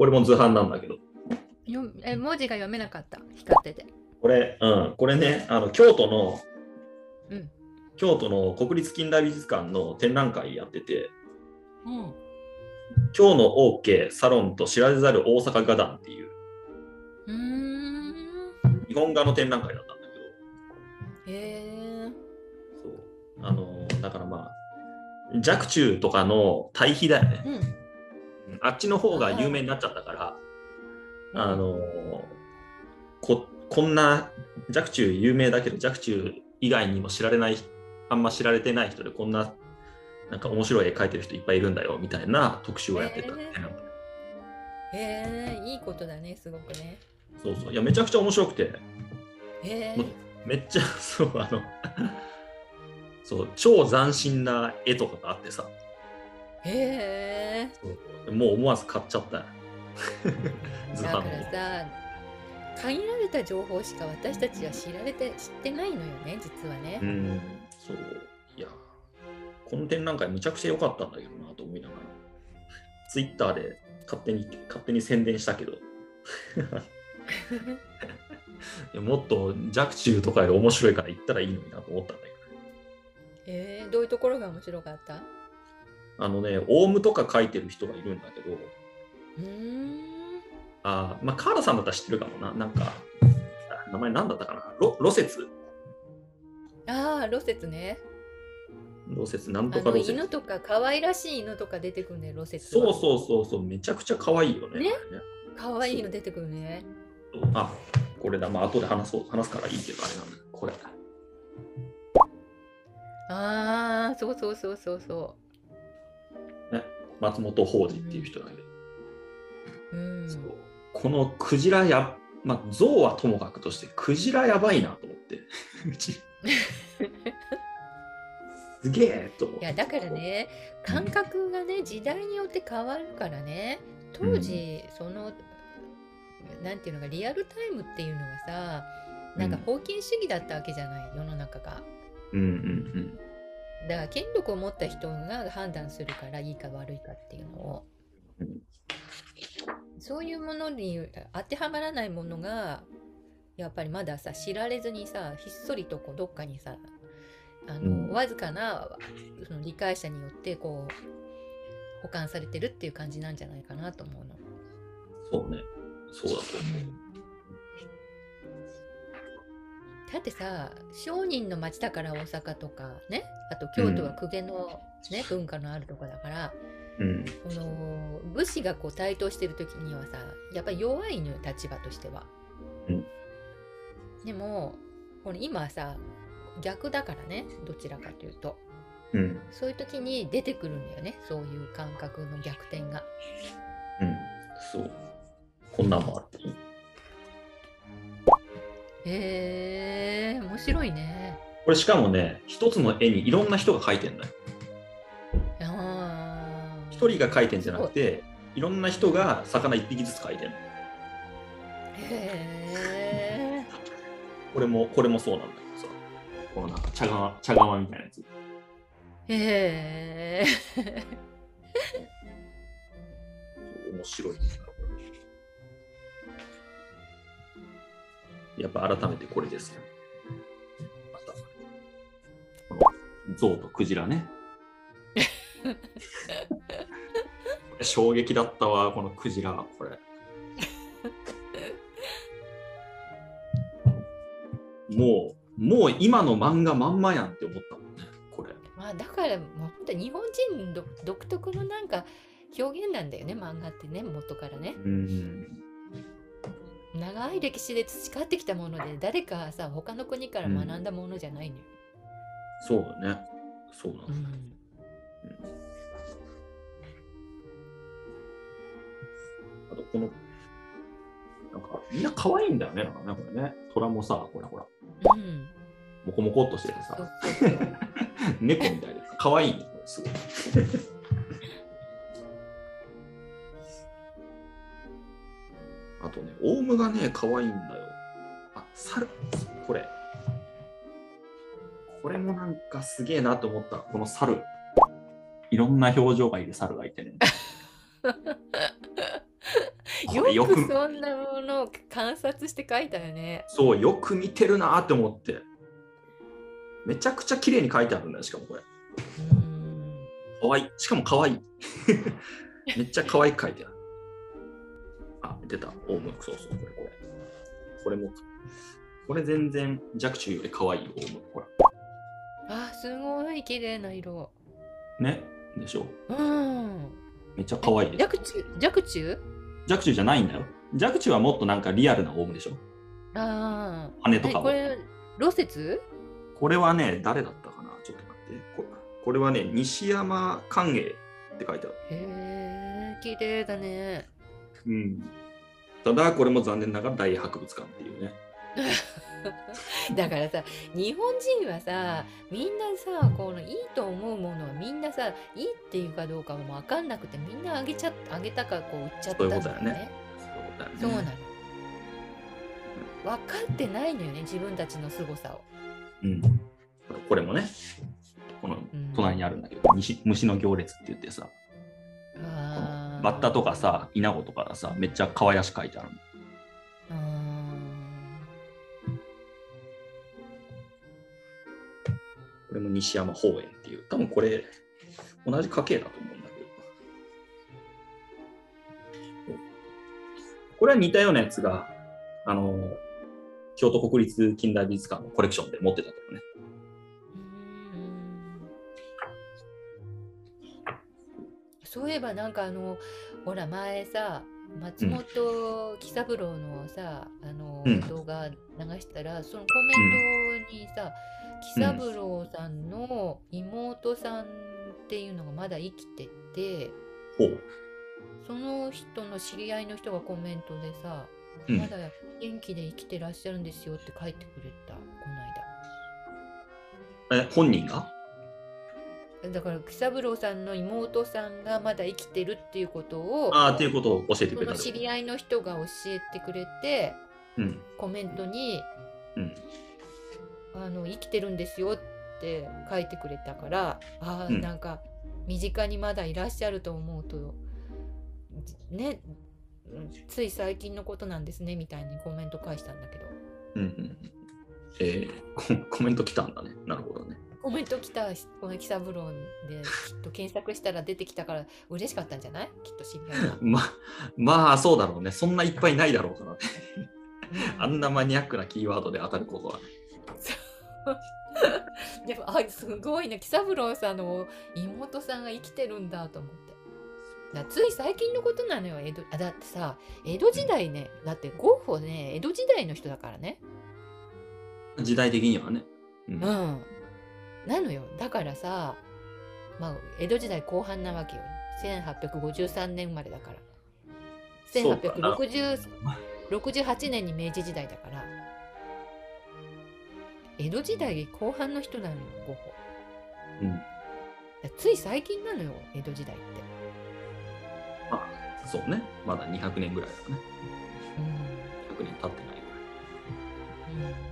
これも図版なんだけど。よえ文字が読めなかった。光ってて。これ、うん、これね、あの京都の、うん。京都の国立近代美術館の展覧会やってて、うん。今日の王家サロンと知られざる大阪画壇っていううーん。日本画の展覧会だったんだけど、へえそう。あのだからまあ若冲とかの対比だよね、うんうんあっちの方が有名になっちゃったからあのここんな若冲有名だけど若冲以外にも知られないあんま知られてない人でこんななんか面白い絵描いてる人いっぱいいるんだよみたいな特集をやってた、へーへえいいことだねすごくね。そうそう。いやめちゃくちゃ面白くて。へえもめっちゃそうあの そう超斬新な絵とかがあってさへえもう思わず買っちゃった。図 だからさ限られた情報しか私たちは知られて知ってないのよね実はね。う、ん。そう。いや。この展覧会むちゃくちゃ良かったんだけどなと思いながら。ツイッターで勝手に勝手に宣伝したけど。いやもっと若冲とかより面白いから行ったらいいのになと思ったんだけど。えー、どういうところが面白かった？あのねオウムとか書いてる人がいるんだけどあーまあカーラさんだったら知ってるかもな。なんかあ名前なんだったかな？ロロセツ？ああロセツね。ロセツ？なんとかロセツ。犬とか可愛らしい犬とか出てくるねロセツそうそうそうそう。めちゃくちゃ可愛いよねね？可愛いの出てくるね。あ、これだ。まあ、後で話そう。話すからいいけど、あれなんだ。これ。ああそうそうそうそうそ松本浩二っていう人だけど、うう。んこのクジラや、まあ、象はともかくとして、クジラやばいなと思って。うち。すげえと思って。いやだからね感覚がね時代によって変わるからね。当時、そのなんていうのかリアルタイムっていうのはさなんかうん。封建主義だったわけじゃない世の中が。うんうんだから権力を持った人が判断するからいいか悪いかっていうのをうんそういうものに当てはまらないものがやっぱりまださ知られずにさひっそりとこうどっかにさあの、うんわずかなその理解者によってこう保管されてるっていう感じなんじゃないかなと思うの。そうね。そうだと思う。だってさ商人の町だから大阪とかね？あと京都は公家の、ね文化のあるとこだからうん。この武士がこう台頭してる時にはさやっぱり弱いのよ立場としては。うんでもこの今はさ逆だからねどちらかというとうん。そういう時に出てくるんだよねそういう感覚の逆転が。うん。そう。こんなんもあっていい。へえ面白いね。これしかもね、一つの絵にいろんな人が描いてんだよ。一人が描いてんじゃなくて、いろんな人が魚一匹ずつ描いてんの。へえこれも、これもそうなんだけどさ。このなんか茶釜、茶釜みたいなやつ。へえ面白いね。やっぱ改めてこれですよ。また。この象とクジラね。衝撃だったわ、このクジラは、これ。もう、もう今の漫画まんまやんって思ったもんね、これ。まあだからもう本当日本人独独特のなんか表現なんだよね漫画ってね元からねうん。長い歴史で培ってきたもので誰かさ他の国から学んだものじゃないのよ、そうだね。そうなんだ。うん。あとこの、なんかみんな可愛いんだよね、なんかね、これね。虎もさ、ほらほら、うん。モコモコっとしててさ、猫みたいで可愛いすごい。あとね、オウムがね、可愛いんだよ。あ、猿、これ。これもなんかすげえなと思った、この猿。いろんな表情がいる猿がいてね。よくそんなものを観察して書いたよね。そうよく見てるなって思ってめちゃくちゃ綺麗に書いてあるんだよしかもこれうん。かわいいしかもかわいい めっちゃ可愛く書いてあるあ出た。オウム。そうそうこれ。これこれもこれ全然弱中より可愛いよオウム。ほら。あ、すごい綺麗な色。ね？でしょ？うん。めっちゃ可愛いです。弱中弱中弱中じゃないんだよ。弱中はもっとなんかリアルなオウムでしょ？ああ。羽とかこれ、ロセツ？これはね、誰だったかな？ちょっと待って。ここれはね、西山寛永って書いてある。へえ、綺麗だね。うん。ただ、これも残念ながら大博物館っていうね。だからさ日本人はさみんなさこのいいと思うものはみんなさいいっていうかどうかも分かんなくてみんなあげちゃあげたかこう売っちゃったんだよね。そうね。なの分かってないのよね自分たちの凄さを、うん。これもね、このうん、隣にあるんだけど、虫虫の行列って言ってさ、あーバッタとかさ、イナゴとかがさ、めっちゃ可愛らしく書いてあるこれも西山法園っていう、多分これ、同じ家系だと思うんだけど。これは似たようなやつが、あの、京都国立近代美術館のコレクションで持ってたけどね。そういえばなんかあのほら前さ松本喜三郎のさ、あのうん。動画流したらそのコメントにさ、喜三郎さんの妹さんっていうのがまだ生きててほう。その人の知り合いの人がコメントでさ、うん。まだ元気で生きてらっしゃるんですよって書いてくれたこの間。え、本人が？だから喜三郎さんの妹さんがまだ生きてるっていうことをああ、っていうことを教えてそくれた知り合いの人が教えてくれてうん。コメントにうん。「あの生きてるんですよ」って書いてくれたからあー、うんなんか身近にまだいらっしゃると思うとねうんつい最近のことなんですねみたいにコメント返したんだけどうんうんうん。えー、コ コメント来たんだね。なるほどね。コメント来たこの喜三郎できっと検索したら出てきたから嬉しかったんじゃない？きっと知り合いが。ま、まあ、そうだろうね。そんないっぱいないだろうからね。うんあんなマニアックなキーワードで当たることは。でもあすごいね喜三郎さんの妹さんが生きてるんだと思ってだつい最近のことなのよ江戸あだってさ江戸時代ねだってゴッホね江戸時代の人だからね時代的にはね。うんうんなのよ。だからさまあ江戸時代後半なわけよ。1853年生まれだから。そうかな。1868年に明治時代だから。江戸時代後半の人なのよゴッホ。うん。だつい最近なのよ江戸時代って、まあ、そうね。まだ200年ぐらいだね。うん。100年経ってないぐら。い。うん